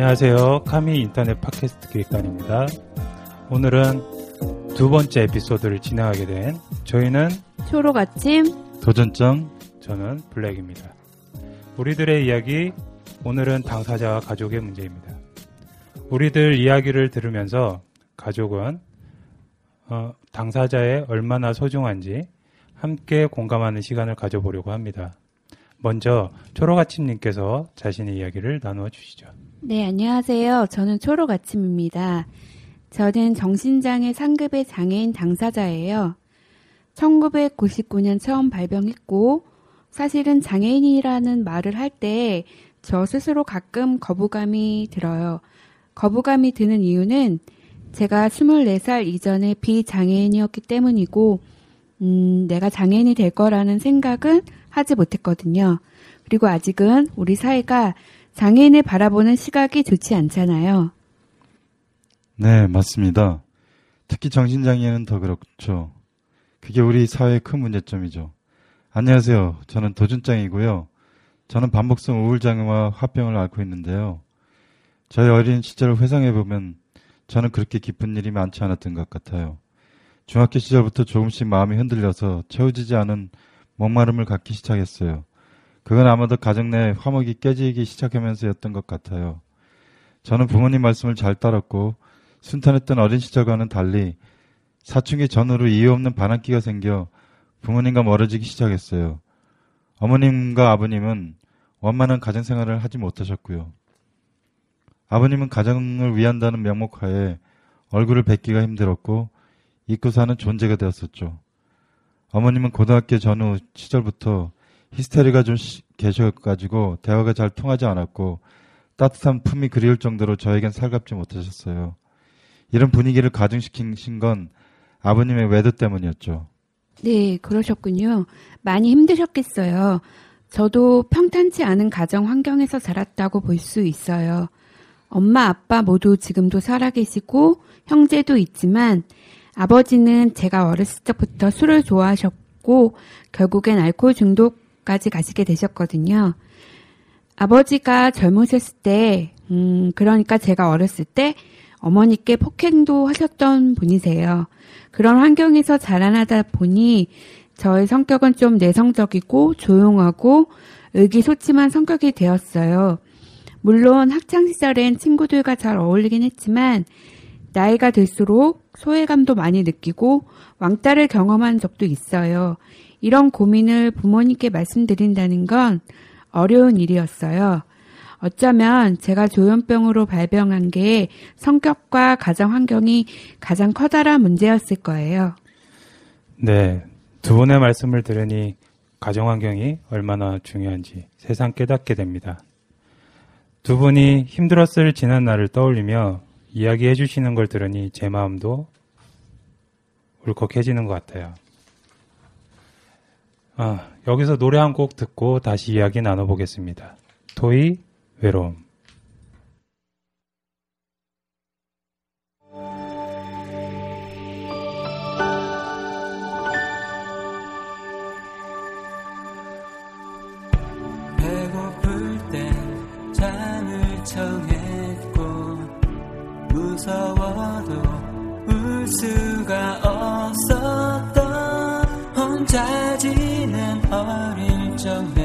안녕하세요. 카미 인터넷 팟캐스트 기획관입니다. 오늘은 두 번째 에피소드를 진행하게 된 저희는 초록 아침 도전점, 저는 블랙입니다. 우리들의 이야기, 오늘은 당사자와 가족의 문제입니다. 우리들 이야기를 들으면서 가족은 어, 당사자의 얼마나 소중한지 함께 공감하는 시간을 가져보려고 합니다. 먼저 초록아침님께서 자신의 이야기를 나누어 주시죠. 네 안녕하세요. 저는 초록 아침입니다. 저는 정신장애 상급의 장애인 당사자예요. 1999년 처음 발병했고 사실은 장애인이라는 말을 할 때 저 스스로 가끔 거부감이 들어요. 거부감이 드는 이유는 제가 24살 이전에 비장애인이었기 때문이고 음, 내가 장애인이 될 거라는 생각은 하지 못했거든요. 그리고 아직은 우리 사회가 장애인을 바라보는 시각이 좋지 않잖아요. 네, 맞습니다. 특히 정신장애는 더 그렇죠. 그게 우리 사회의 큰 문제점이죠. 안녕하세요. 저는 도준장이고요. 저는 반복성 우울장애와 화병을 앓고 있는데요. 저희 어린 시절을 회상해보면 저는 그렇게 기쁜 일이 많지 않았던 것 같아요. 중학교 시절부터 조금씩 마음이 흔들려서 채워지지 않은 목마름을 갖기 시작했어요. 그건 아마도 가정 내 화목이 깨지기 시작하면서였던 것 같아요. 저는 부모님 말씀을 잘 따랐고 순탄했던 어린 시절과는 달리 사춘기 전후로 이유 없는 반항기가 생겨 부모님과 멀어지기 시작했어요. 어머님과 아버님은 원만한 가정 생활을 하지 못하셨고요. 아버님은 가정을 위한다는 명목하에 얼굴을 뵙기가 힘들었고 잊고 사는 존재가 되었었죠. 어머님은 고등학교 전후 시절부터 히스테리가 좀 시- 계셔가지고 대화가 잘 통하지 않았고 따뜻한 품이 그리울 정도로 저에겐 살갑지 못하셨어요. 이런 분위기를 가중시킨 건 아버님의 외도 때문이었죠. 네, 그러셨군요. 많이 힘드셨겠어요. 저도 평탄치 않은 가정 환경에서 자랐다고 볼 수 있어요. 엄마, 아빠 모두 지금도 살아계시고 형제도 있지만 아버지는 제가 어렸을 적부터 술을 좋아하셨고 결국엔 알코올 중독 까지 가시게 되셨거든요. 아버지가 젊으셨을 때, 음, 그러니까 제가 어렸을 때 어머니께 폭행도 하셨던 분이세요. 그런 환경에서 자라나다 보니 저의 성격은 좀 내성적이고 조용하고 의기소침한 성격이 되었어요. 물론 학창시절엔 친구들과 잘 어울리긴 했지만 나이가 들수록 소외감도 많이 느끼고 왕따를 경험한 적도 있어요. 이런 고민을 부모님께 말씀드린다는 건 어려운 일이었어요. 어쩌면 제가 조현병으로 발병한 게 성격과 가정 환경이 가장 커다란 문제였을 거예요. 네, 두 분의 말씀을 들으니 가정 환경이 얼마나 중요한지 세상 깨닫게 됩니다. 두 분이 힘들었을 지난 날을 떠올리며 이야기해 주시는 걸 들으니 제 마음도 울컥해지는 것 같아요. 아, 여기서 노래 한 곡 듣고 다시 이야기 나눠보겠습니다. 토이 외로움. 청했고 무서워도 울 수가 없었던 혼자지 相。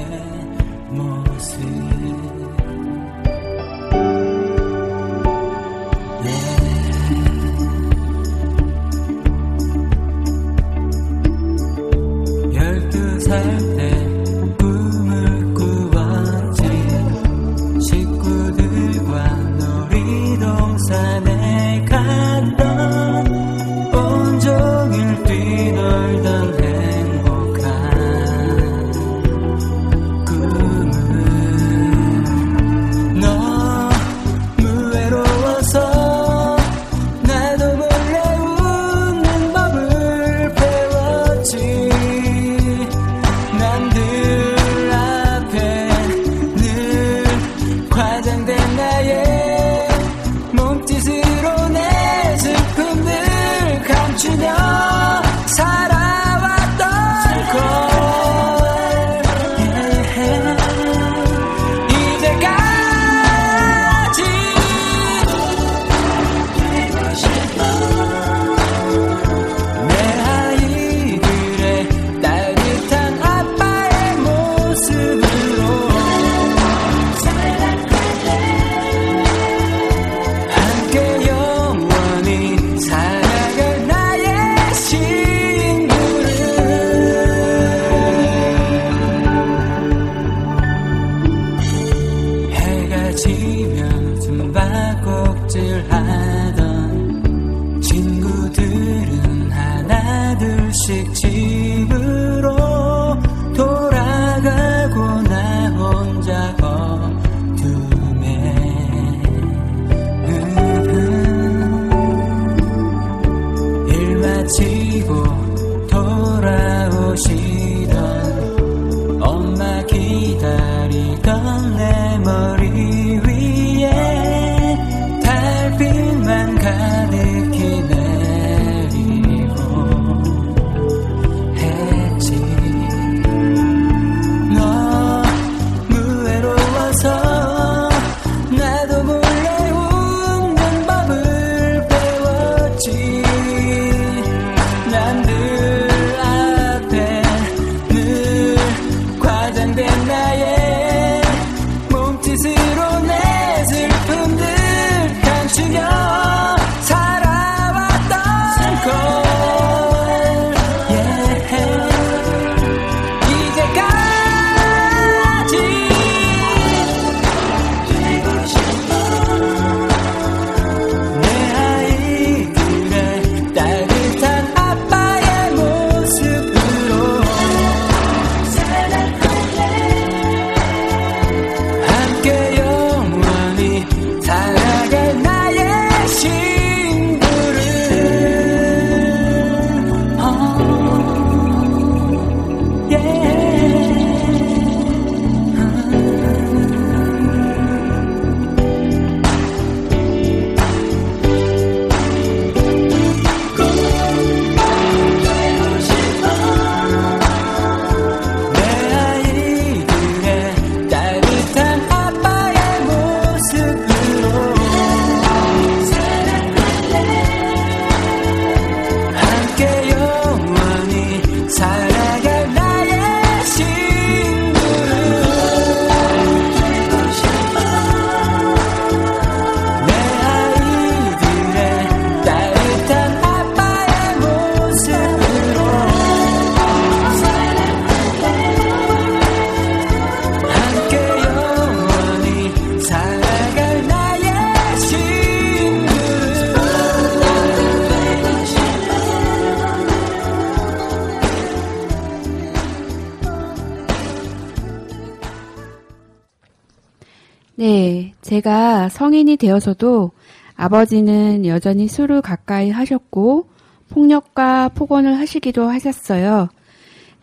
제가 성인이 되어서도 아버지는 여전히 술을 가까이 하셨고 폭력과 폭언을 하시기도 하셨어요.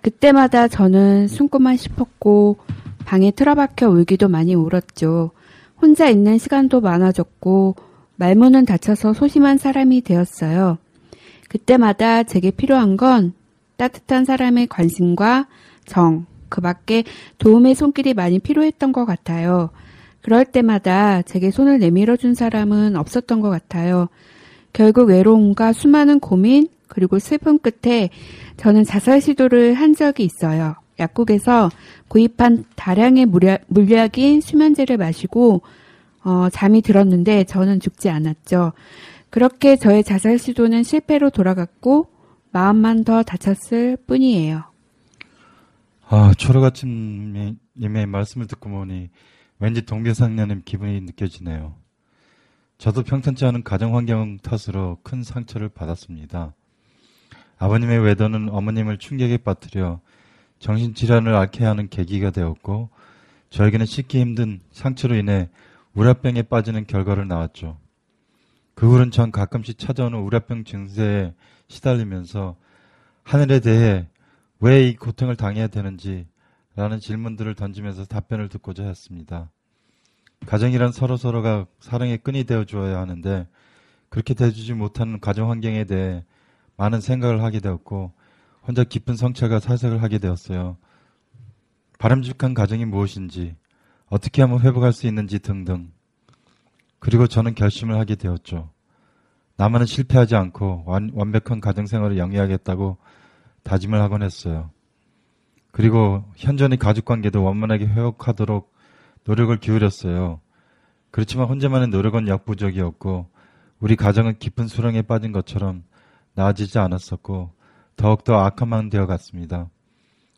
그때마다 저는 숨고만 싶었고 방에 틀어박혀 울기도 많이 울었죠. 혼자 있는 시간도 많아졌고 말문은 닫혀서 소심한 사람이 되었어요. 그때마다 제게 필요한 건 따뜻한 사람의 관심과 정, 그 밖에 도움의 손길이 많이 필요했던 것 같아요. 그럴 때마다 제게 손을 내밀어 준 사람은 없었던 것 같아요. 결국 외로움과 수많은 고민, 그리고 슬픔 끝에 저는 자살 시도를 한 적이 있어요. 약국에서 구입한 다량의 물약, 인 수면제를 마시고 어, 잠이 들었는데 저는 죽지 않았죠. 그렇게 저의 자살 시도는 실패로 돌아갔고 마음만 더 다쳤을 뿐이에요. 아, 초라가침님의 말씀을 듣고 보니 왠지 동병상련의 기분이 느껴지네요. 저도 평탄치 않은 가정 환경 탓으로 큰 상처를 받았습니다. 아버님의 외도는 어머님을 충격에 빠뜨려 정신질환을 앓게 하는 계기가 되었고 저에게는 씻기 힘든 상처로 인해 우라병에 빠지는 결과를 낳았죠. 그 후로는 전 가끔씩 찾아오는 우라병 증세에 시달리면서 하늘에 대해 왜 이 고통을 당해야 되는지 라는 질문들을 던지면서 답변을 듣고자 했습니다. 가정이란 서로서로가 사랑의 끈이 되어 주어야 하는데 그렇게 돼주지 못하는 가정 환경에 대해 많은 생각을 하게 되었고 혼자 깊은 성찰과 사색을 하게 되었어요. 바람직한 가정이 무엇인지 어떻게 하면 회복할 수 있는지 등등. 그리고 저는 결심을 하게 되었죠. 나만은 실패하지 않고 완, 완벽한 가정생활을 영위하겠다고 다짐을 하곤 했어요. 그리고 현존의 가족 관계도 원만하게 회복하도록 노력을 기울였어요. 그렇지만 혼자만의 노력은 역부족이었고 우리 가정은 깊은 수렁에 빠진 것처럼 나아지지 않았었고 더욱더 악화만 되어 갔습니다.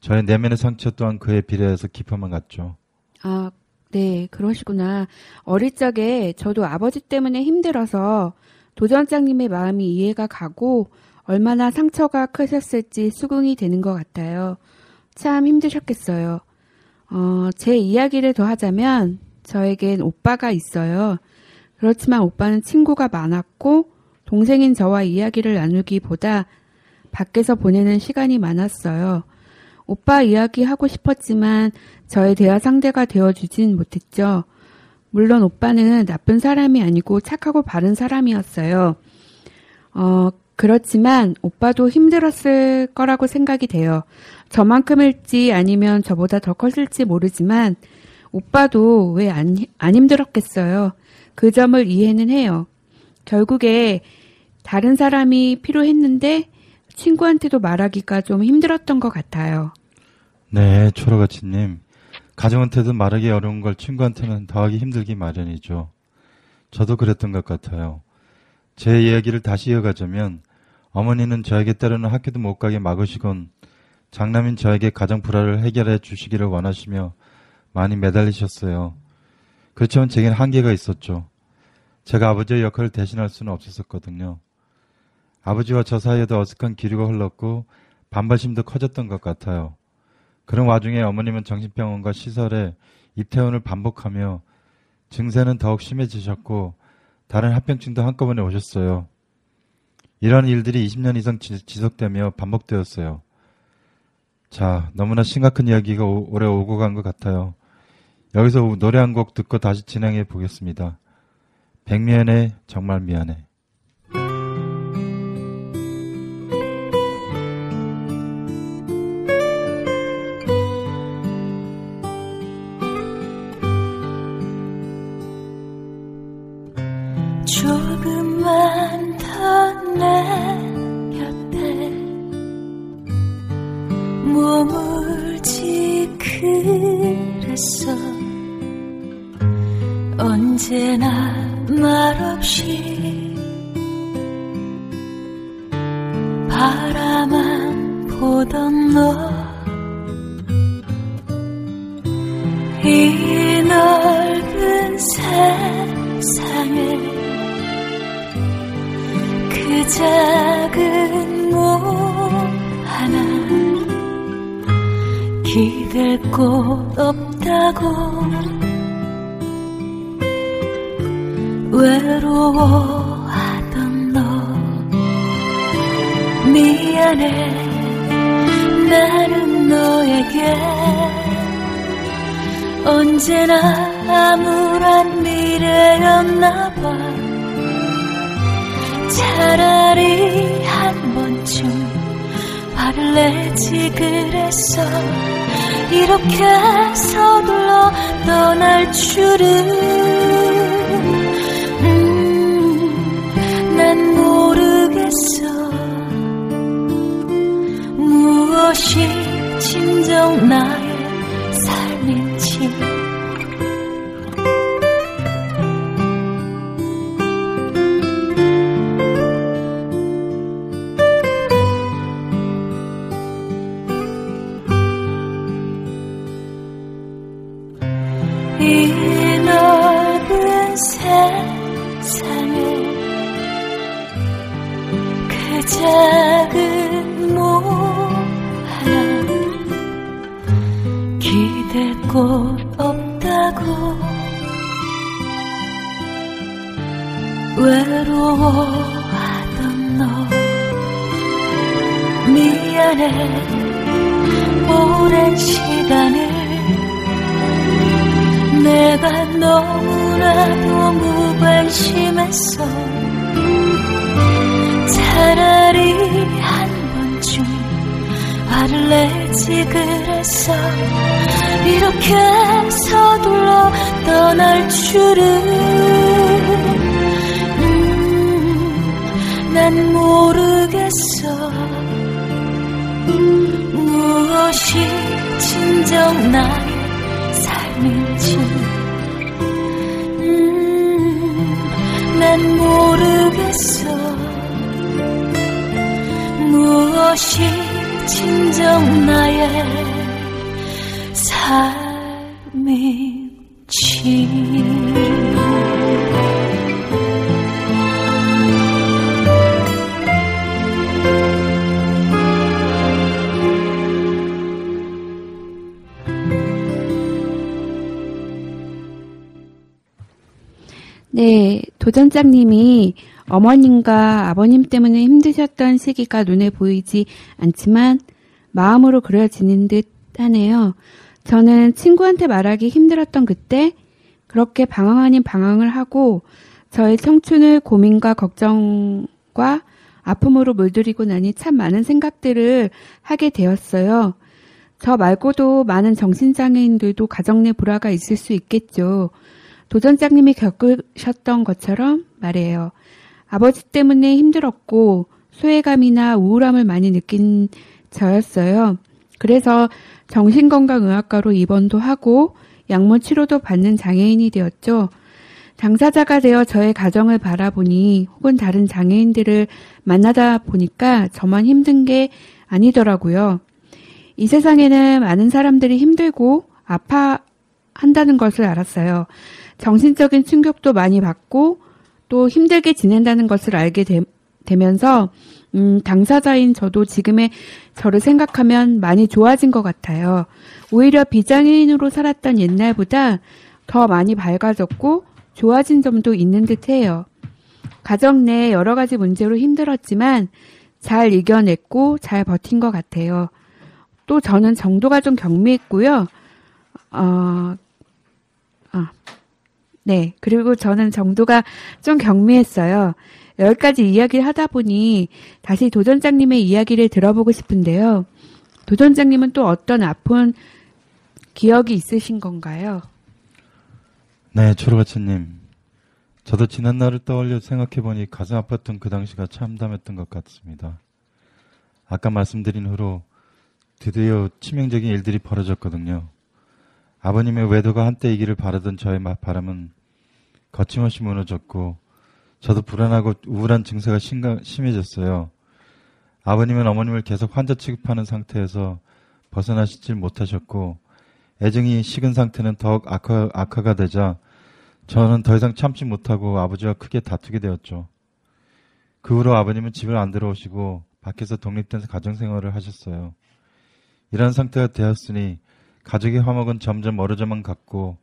저의 내면의 상처 또한 그에 비례해서 깊어만 갔죠. 아, 네, 그러시구나. 어릴 적에 저도 아버지 때문에 힘들어서 도전장님의 마음이 이해가 가고 얼마나 상처가 크셨을지 수긍이 되는 것 같아요. 참 힘드셨겠어요. 어, 제 이야기를 더 하자면 저에겐 오빠가 있어요. 그렇지만 오빠는 친구가 많았고 동생인 저와 이야기를 나누기보다 밖에서 보내는 시간이 많았어요. 오빠 이야기 하고 싶었지만 저의 대화 상대가 되어주진 못했죠. 물론 오빠는 나쁜 사람이 아니고 착하고 바른 사람이었어요. 어, 그렇지만 오빠도 힘들었을 거라고 생각이 돼요. 저만큼일지 아니면 저보다 더 컸을지 모르지만 오빠도 왜안 안 힘들었겠어요. 그 점을 이해는 해요. 결국에 다른 사람이 필요했는데 친구한테도 말하기가 좀 힘들었던 것 같아요. 네, 초록아치님. 가정한테도 말하기 어려운 걸 친구한테는 더하기 힘들기 마련이죠. 저도 그랬던 것 같아요. 제 이야기를 다시 이어가자면 어머니는 저에게 때로는 학교도 못 가게 막으시곤 장남인 저에게 가정 불화를 해결해 주시기를 원하시며 많이 매달리셨어요. 그렇지만 제겐 한계가 있었죠. 제가 아버지의 역할을 대신할 수는 없었거든요. 아버지와 저 사이에도 어색한 기류가 흘렀고 반발심도 커졌던 것 같아요. 그런 와중에 어머님은 정신병원과 시설에 입퇴원을 반복하며 증세는 더욱 심해지셨고 다른 합병증도 한꺼번에 오셨어요. 이런 일들이 20년 이상 지속되며 반복되었어요. 자, 너무나 심각한 이야기가 오, 오래 오고 간 것 같아요. 여기서 노래 한 곡 듣고 다시 진행해 보겠습니다. 백미연의 정말 미안해. 기댈 곳 없다고. 외로워하던 너. 미안해. 나는 너에게 언제나 암울한 미래였나 봐. 차라리 한 번쯤 화를 내지 그랬어 이렇게 서둘러 떠날 줄은 음, 난 모르겠어. 무엇이 진정 나 이 넓은 세상에 그 작은 몸 하나 기댈 곳 없다고 외로워하던 너 미안해 오랜 시간을 내가 너무나도 무관심했어 차라리 한 번쯤 화를 내지 그랬어 이렇게 서둘러 떠날 줄은 음, 난 모르겠어. 무엇이 진정 나 음, 난 모르겠어. 무엇이 진정 나의 삶인 도전장님이 어머님과 아버님 때문에 힘드셨던 시기가 눈에 보이지 않지만 마음으로 그려지는 듯 하네요. 저는 친구한테 말하기 힘들었던 그때 그렇게 방황 아닌 방황을 하고 저의 청춘을 고민과 걱정과 아픔으로 물들이고 나니 참 많은 생각들을 하게 되었어요. 저 말고도 많은 정신장애인들도 가정 내 불화가 있을 수 있겠죠. 도전장님이 겪으셨던 것처럼 말해요. 아버지 때문에 힘들었고 소외감이나 우울함을 많이 느낀 저였어요. 그래서 정신건강의학과로 입원도 하고 약물 치료도 받는 장애인이 되었죠. 당사자가 되어 저의 가정을 바라보니 혹은 다른 장애인들을 만나다 보니까 저만 힘든 게 아니더라고요. 이 세상에는 많은 사람들이 힘들고 아파한다는 것을 알았어요. 정신적인 충격도 많이 받고 또 힘들게 지낸다는 것을 알게 되, 면서 음, 당사자인 저도 지금의 저를 생각하면 많이 좋아진 것 같아요. 오히려 비장애인으로 살았던 옛날보다 더 많이 밝아졌고 좋아진 점도 있는 듯 해요. 가정 내 여러 가지 문제로 힘들었지만 잘 이겨냈고 잘 버틴 것 같아요. 또 저는 정도가 좀 경미했고요. 어, 아, 네. 그리고 저는 정도가 좀 경미했어요. 여기까지 이야기를 하다 보니 다시 도전장님의 이야기를 들어보고 싶은데요. 도전장님은 또 어떤 아픈 기억이 있으신 건가요? 네, 초록아치님. 저도 지난 날을 떠올려 생각해보니 가슴 아팠던 그 당시가 참담했던 것 같습니다. 아까 말씀드린 후로 드디어 치명적인 일들이 벌어졌거든요. 아버님의 외도가 한때 이기를 바라던 저의 바람은 거침없이 무너졌고 저도 불안하고 우울한 증세가 심가, 심해졌어요. 아버님은 어머님을 계속 환자 취급하는 상태에서 벗어나시질 못하셨고 애정이 식은 상태는 더욱 악화, 악화가 되자 저는 더 이상 참지 못하고 아버지와 크게 다투게 되었죠. 그 후로 아버님은 집을 안 들어오시고 밖에서 독립된 가정생활을 하셨어요. 이런 상태가 되었으니 가족의 화목은 점점 멀어져만 갔고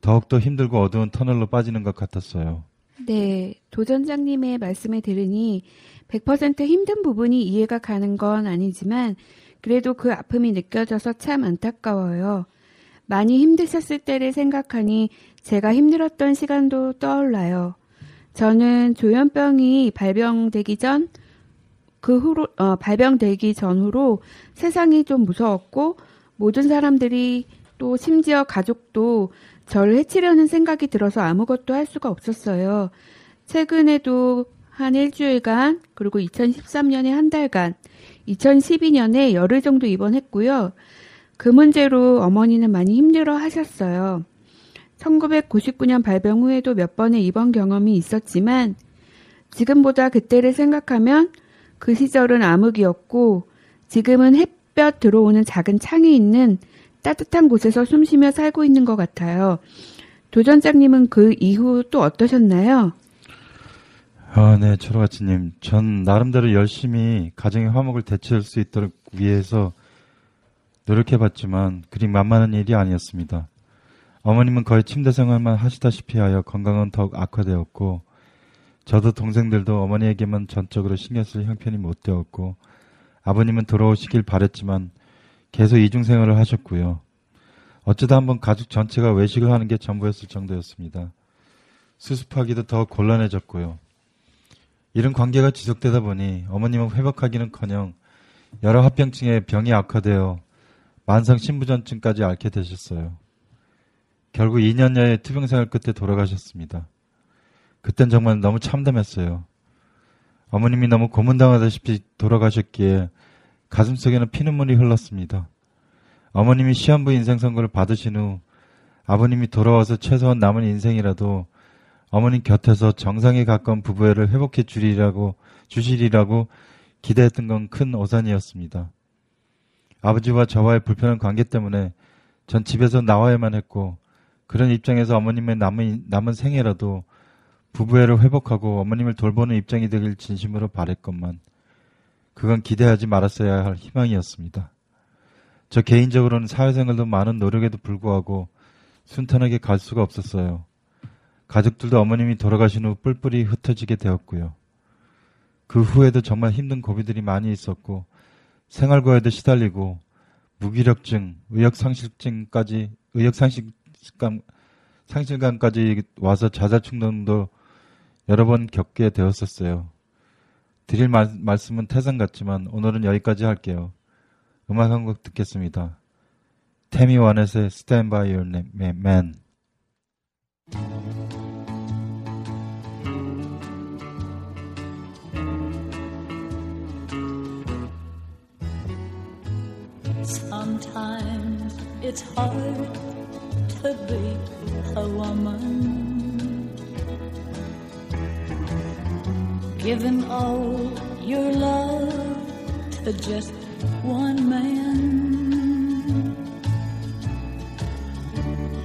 더욱더 힘들고 어두운 터널로 빠지는 것 같았어요. 네, 도전장님의 말씀을 들으니 100% 힘든 부분이 이해가 가는 건 아니지만 그래도 그 아픔이 느껴져서 참 안타까워요. 많이 힘드셨을 때를 생각하니 제가 힘들었던 시간도 떠올라요. 저는 조현병이 발병되기 전, 그 후로, 어, 발병되기 전후로 세상이 좀 무서웠고 모든 사람들이 또 심지어 가족도 저를 해치려는 생각이 들어서 아무것도 할 수가 없었어요. 최근에도 한 일주일간, 그리고 2013년에 한 달간 2012년에 열흘 정도 입원했고요. 그 문제로 어머니는 많이 힘들어 하셨어요. 1999년 발병 후에도 몇 번의 입원 경험이 있었지만 지금보다 그때를 생각하면 그 시절은 암흑이었고 지금은 햇 볕 들어오는 작은 창이 있는 따뜻한 곳에서 숨쉬며 살고 있는 것 같아요. 도전장님은 그 이후 또 어떠셨나요? 아, 네, 초록아치님. 전 나름대로 열심히 가정의 화목을 대체할 수 있도록 위해서 노력해봤지만 그리 만만한 일이 아니었습니다. 어머님은 거의 침대 생활만 하시다시피 하여 건강은 더욱 악화되었고 저도 동생들도 어머니에게만 전적으로 신경 쓸 형편이 못 되었고 아버님은 돌아오시길 바랬지만 계속 이중 생활을 하셨고요. 어쩌다 한번 가족 전체가 외식을 하는 게 전부였을 정도였습니다. 수습하기도 더 곤란해졌고요. 이런 관계가 지속되다 보니 어머님은 회복하기는커녕 여러 합병증에 병이 악화되어 만성 신부전증까지 앓게 되셨어요. 결국 2년여의 투병 생활 끝에 돌아가셨습니다. 그땐 정말 너무 참담했어요. 어머님이 너무 고문당하다시피 돌아가셨기에 가슴속에는 피눈물이 흘렀습니다. 어머님이 시한부 인생 선고를 받으신 후 아버님이 돌아와서 최소한 남은 인생이라도 어머님 곁에서 정상에 가까운 부부애를 회복해 주리라고 주시리라고 기대했던 건 큰 오산이었습니다. 아버지와 저와의 불편한 관계 때문에 전 집에서 나와야만 했고 그런 입장에서 어머님의 남은 남은 생애라도 부부애를 회복하고 어머님을 돌보는 입장이 되길 진심으로 바랬건만 그건 기대하지 말았어야 할 희망이었습니다. 저 개인적으로는 사회생활도 많은 노력에도 불구하고 순탄하게 갈 수가 없었어요. 가족들도 어머님이 돌아가신 후 뿔뿔이 흩어지게 되었고요. 그 후에도 정말 힘든 고비들이 많이 있었고 생활고에도 시달리고 무기력증, 의욕상실증까지 의욕상실감 상실감까지 와서 자살 충동도 여러 번 겪게 되었었어요. 드릴 말, 말씀은 태산 같지만 오늘은 여기까지 할게요. 음악 한 곡 듣겠습니다. 태미 원넷의 Stand By Your Man. Be a woman. Giving all your love to just one man.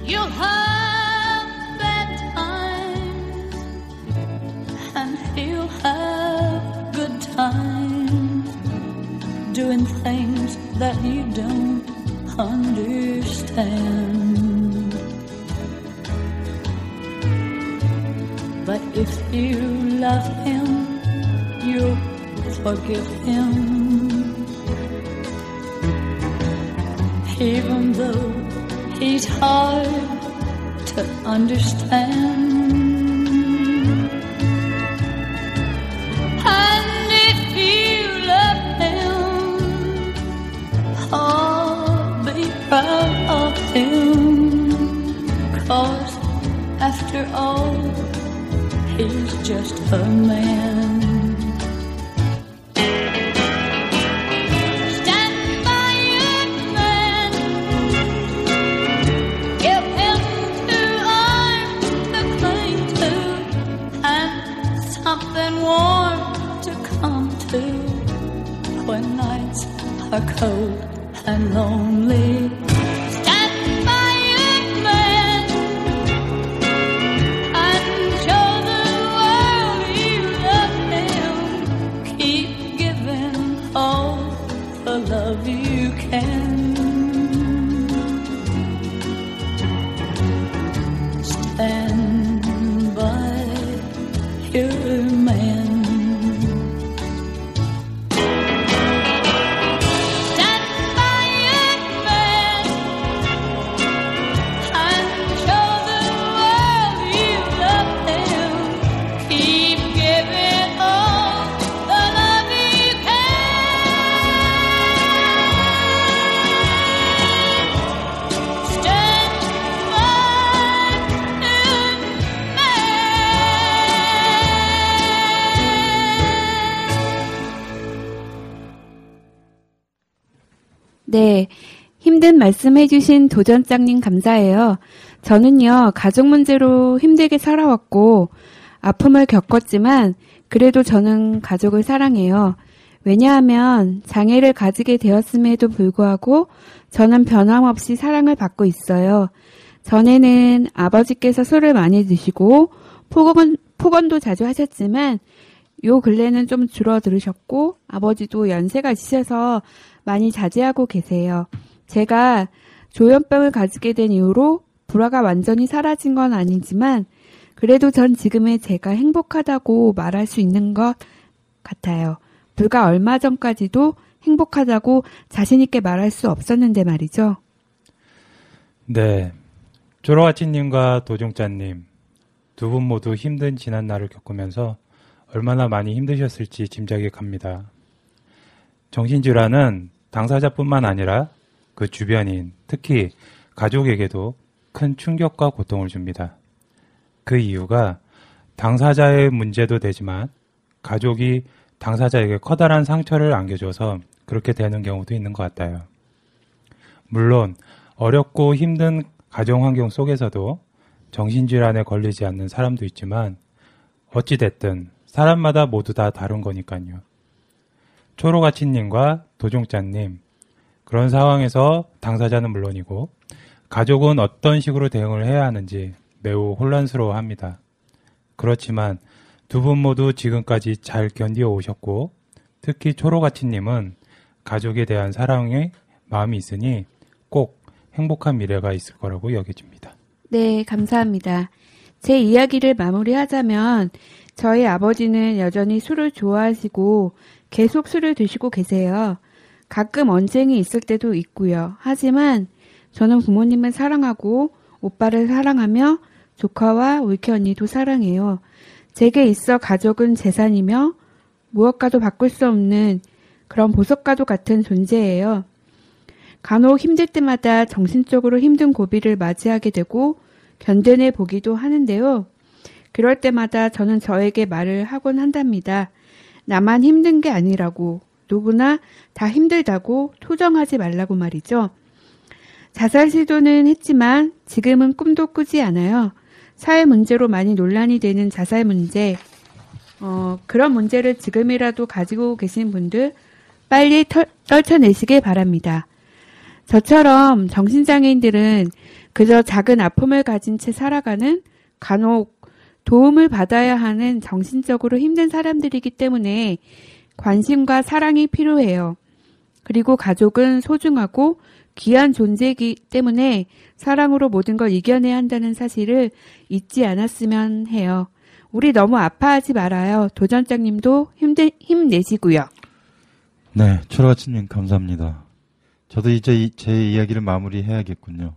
You'll have bad times, and he'll have good times doing things that you don't understand. Forgive him. Even though he's hard to understand. And if you love him, oh, be proud of him. Cause after all, he's just a man. 말씀 해주신 도전장님 감사해요. 저는요, 가족 문제로 힘들게 살아왔고, 아픔을 겪었지만, 그래도 저는 가족을 사랑해요. 왜냐하면, 장애를 가지게 되었음에도 불구하고, 저는 변함없이 사랑을 받고 있어요. 전에는 아버지께서 술을 많이 드시고, 폭언, 폭언도 자주 하셨지만, 요 근래는 좀 줄어들으셨고, 아버지도 연세가 있으셔서 많이 자제하고 계세요. 제가 조현병을 가지게 된 이후로 불화가 완전히 사라진 건 아니지만 그래도 전 지금의 제가 행복하다고 말할 수 있는 것 같아요. 불과 얼마 전까지도 행복하다고 자신있게 말할 수 없었는데 말이죠. 네. 조로아치님과 도종자님 두 분 모두 힘든 지난 날을 겪으면서 얼마나 많이 힘드셨을지 짐작이 갑니다. 정신질환은 당사자뿐만 아니라 그 주변인, 특히 가족에게도 큰 충격과 고통을 줍니다. 그 이유가 당사자의 문제도 되지만 가족이 당사자에게 커다란 상처를 안겨줘서 그렇게 되는 경우도 있는 것 같아요. 물론 어렵고 힘든 가정 환경 속에서도 정신질환에 걸리지 않는 사람도 있지만 어찌됐든 사람마다 모두 다 다른 거니까요. 초로가치님과 도종자님, 그런 상황에서 당사자는 물론이고 가족은 어떤 식으로 대응을 해야 하는지 매우 혼란스러워 합니다. 그렇지만 두 분 모두 지금까지 잘 견디어 오셨고 특히 초로가치님은 가족에 대한 사랑의 마음이 있으니 꼭 행복한 미래가 있을 거라고 여겨집니다. 네, 감사합니다. 제 이야기를 마무리하자면 저희 아버지는 여전히 술을 좋아하시고 계속 술을 드시고 계세요. 가끔 언쟁이 있을 때도 있고요. 하지만 저는 부모님을 사랑하고 오빠를 사랑하며 조카와 울케 언니도 사랑해요. 제게 있어 가족은 재산이며 무엇과도 바꿀 수 없는 그런 보석과도 같은 존재예요. 간혹 힘들 때마다 정신적으로 힘든 고비를 맞이하게 되고 견뎌내 보기도 하는데요. 그럴 때마다 저는 저에게 말을 하곤 한답니다. 나만 힘든 게 아니라고. 누구나 다 힘들다고 토정하지 말라고 말이죠. 자살 시도는 했지만 지금은 꿈도 꾸지 않아요. 사회 문제로 많이 논란이 되는 자살 문제, 어, 그런 문제를 지금이라도 가지고 계신 분들 빨리 털, 떨쳐내시길 바랍니다. 저처럼 정신장애인들은 그저 작은 아픔을 가진 채 살아가는 간혹 도움을 받아야 하는 정신적으로 힘든 사람들이기 때문에 관심과 사랑이 필요해요. 그리고 가족은 소중하고 귀한 존재이기 때문에 사랑으로 모든 걸 이겨내야 한다는 사실을 잊지 않았으면 해요. 우리 너무 아파하지 말아요. 도전장님도 힘내, 힘내시고요. 네, 초라치님 감사합니다. 저도 이제 이, 제 이야기를 마무리해야겠군요.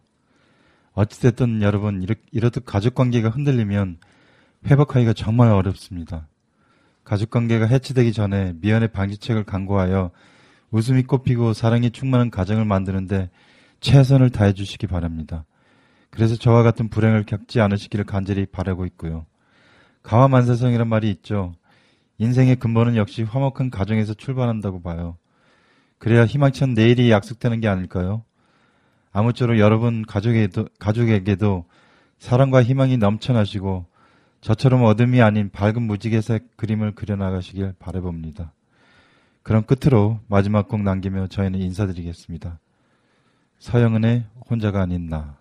어찌됐든 여러분 이렇듯 가족 관계가 흔들리면 회복하기가 정말 어렵습니다. 가족관계가 해치되기 전에 미연의 방지책을 강구하여 웃음이 꽃피고 사랑이 충만한 가정을 만드는데 최선을 다해 주시기 바랍니다. 그래서 저와 같은 불행을 겪지 않으시기를 간절히 바라고 있고요. 가와만사성이란 말이 있죠. 인생의 근본은 역시 화목한 가정에서 출발한다고 봐요. 그래야 희망찬 내일이 약속되는 게 아닐까요? 아무쪼록 여러분 가족에게도, 가족에게도 사랑과 희망이 넘쳐나시고 저처럼 어둠이 아닌 밝은 무지개색 그림을 그려나가시길 바라봅니다. 그럼 끝으로 마지막 곡 남기며 저희는 인사드리겠습니다. 서영은의 혼자가 아닌 나.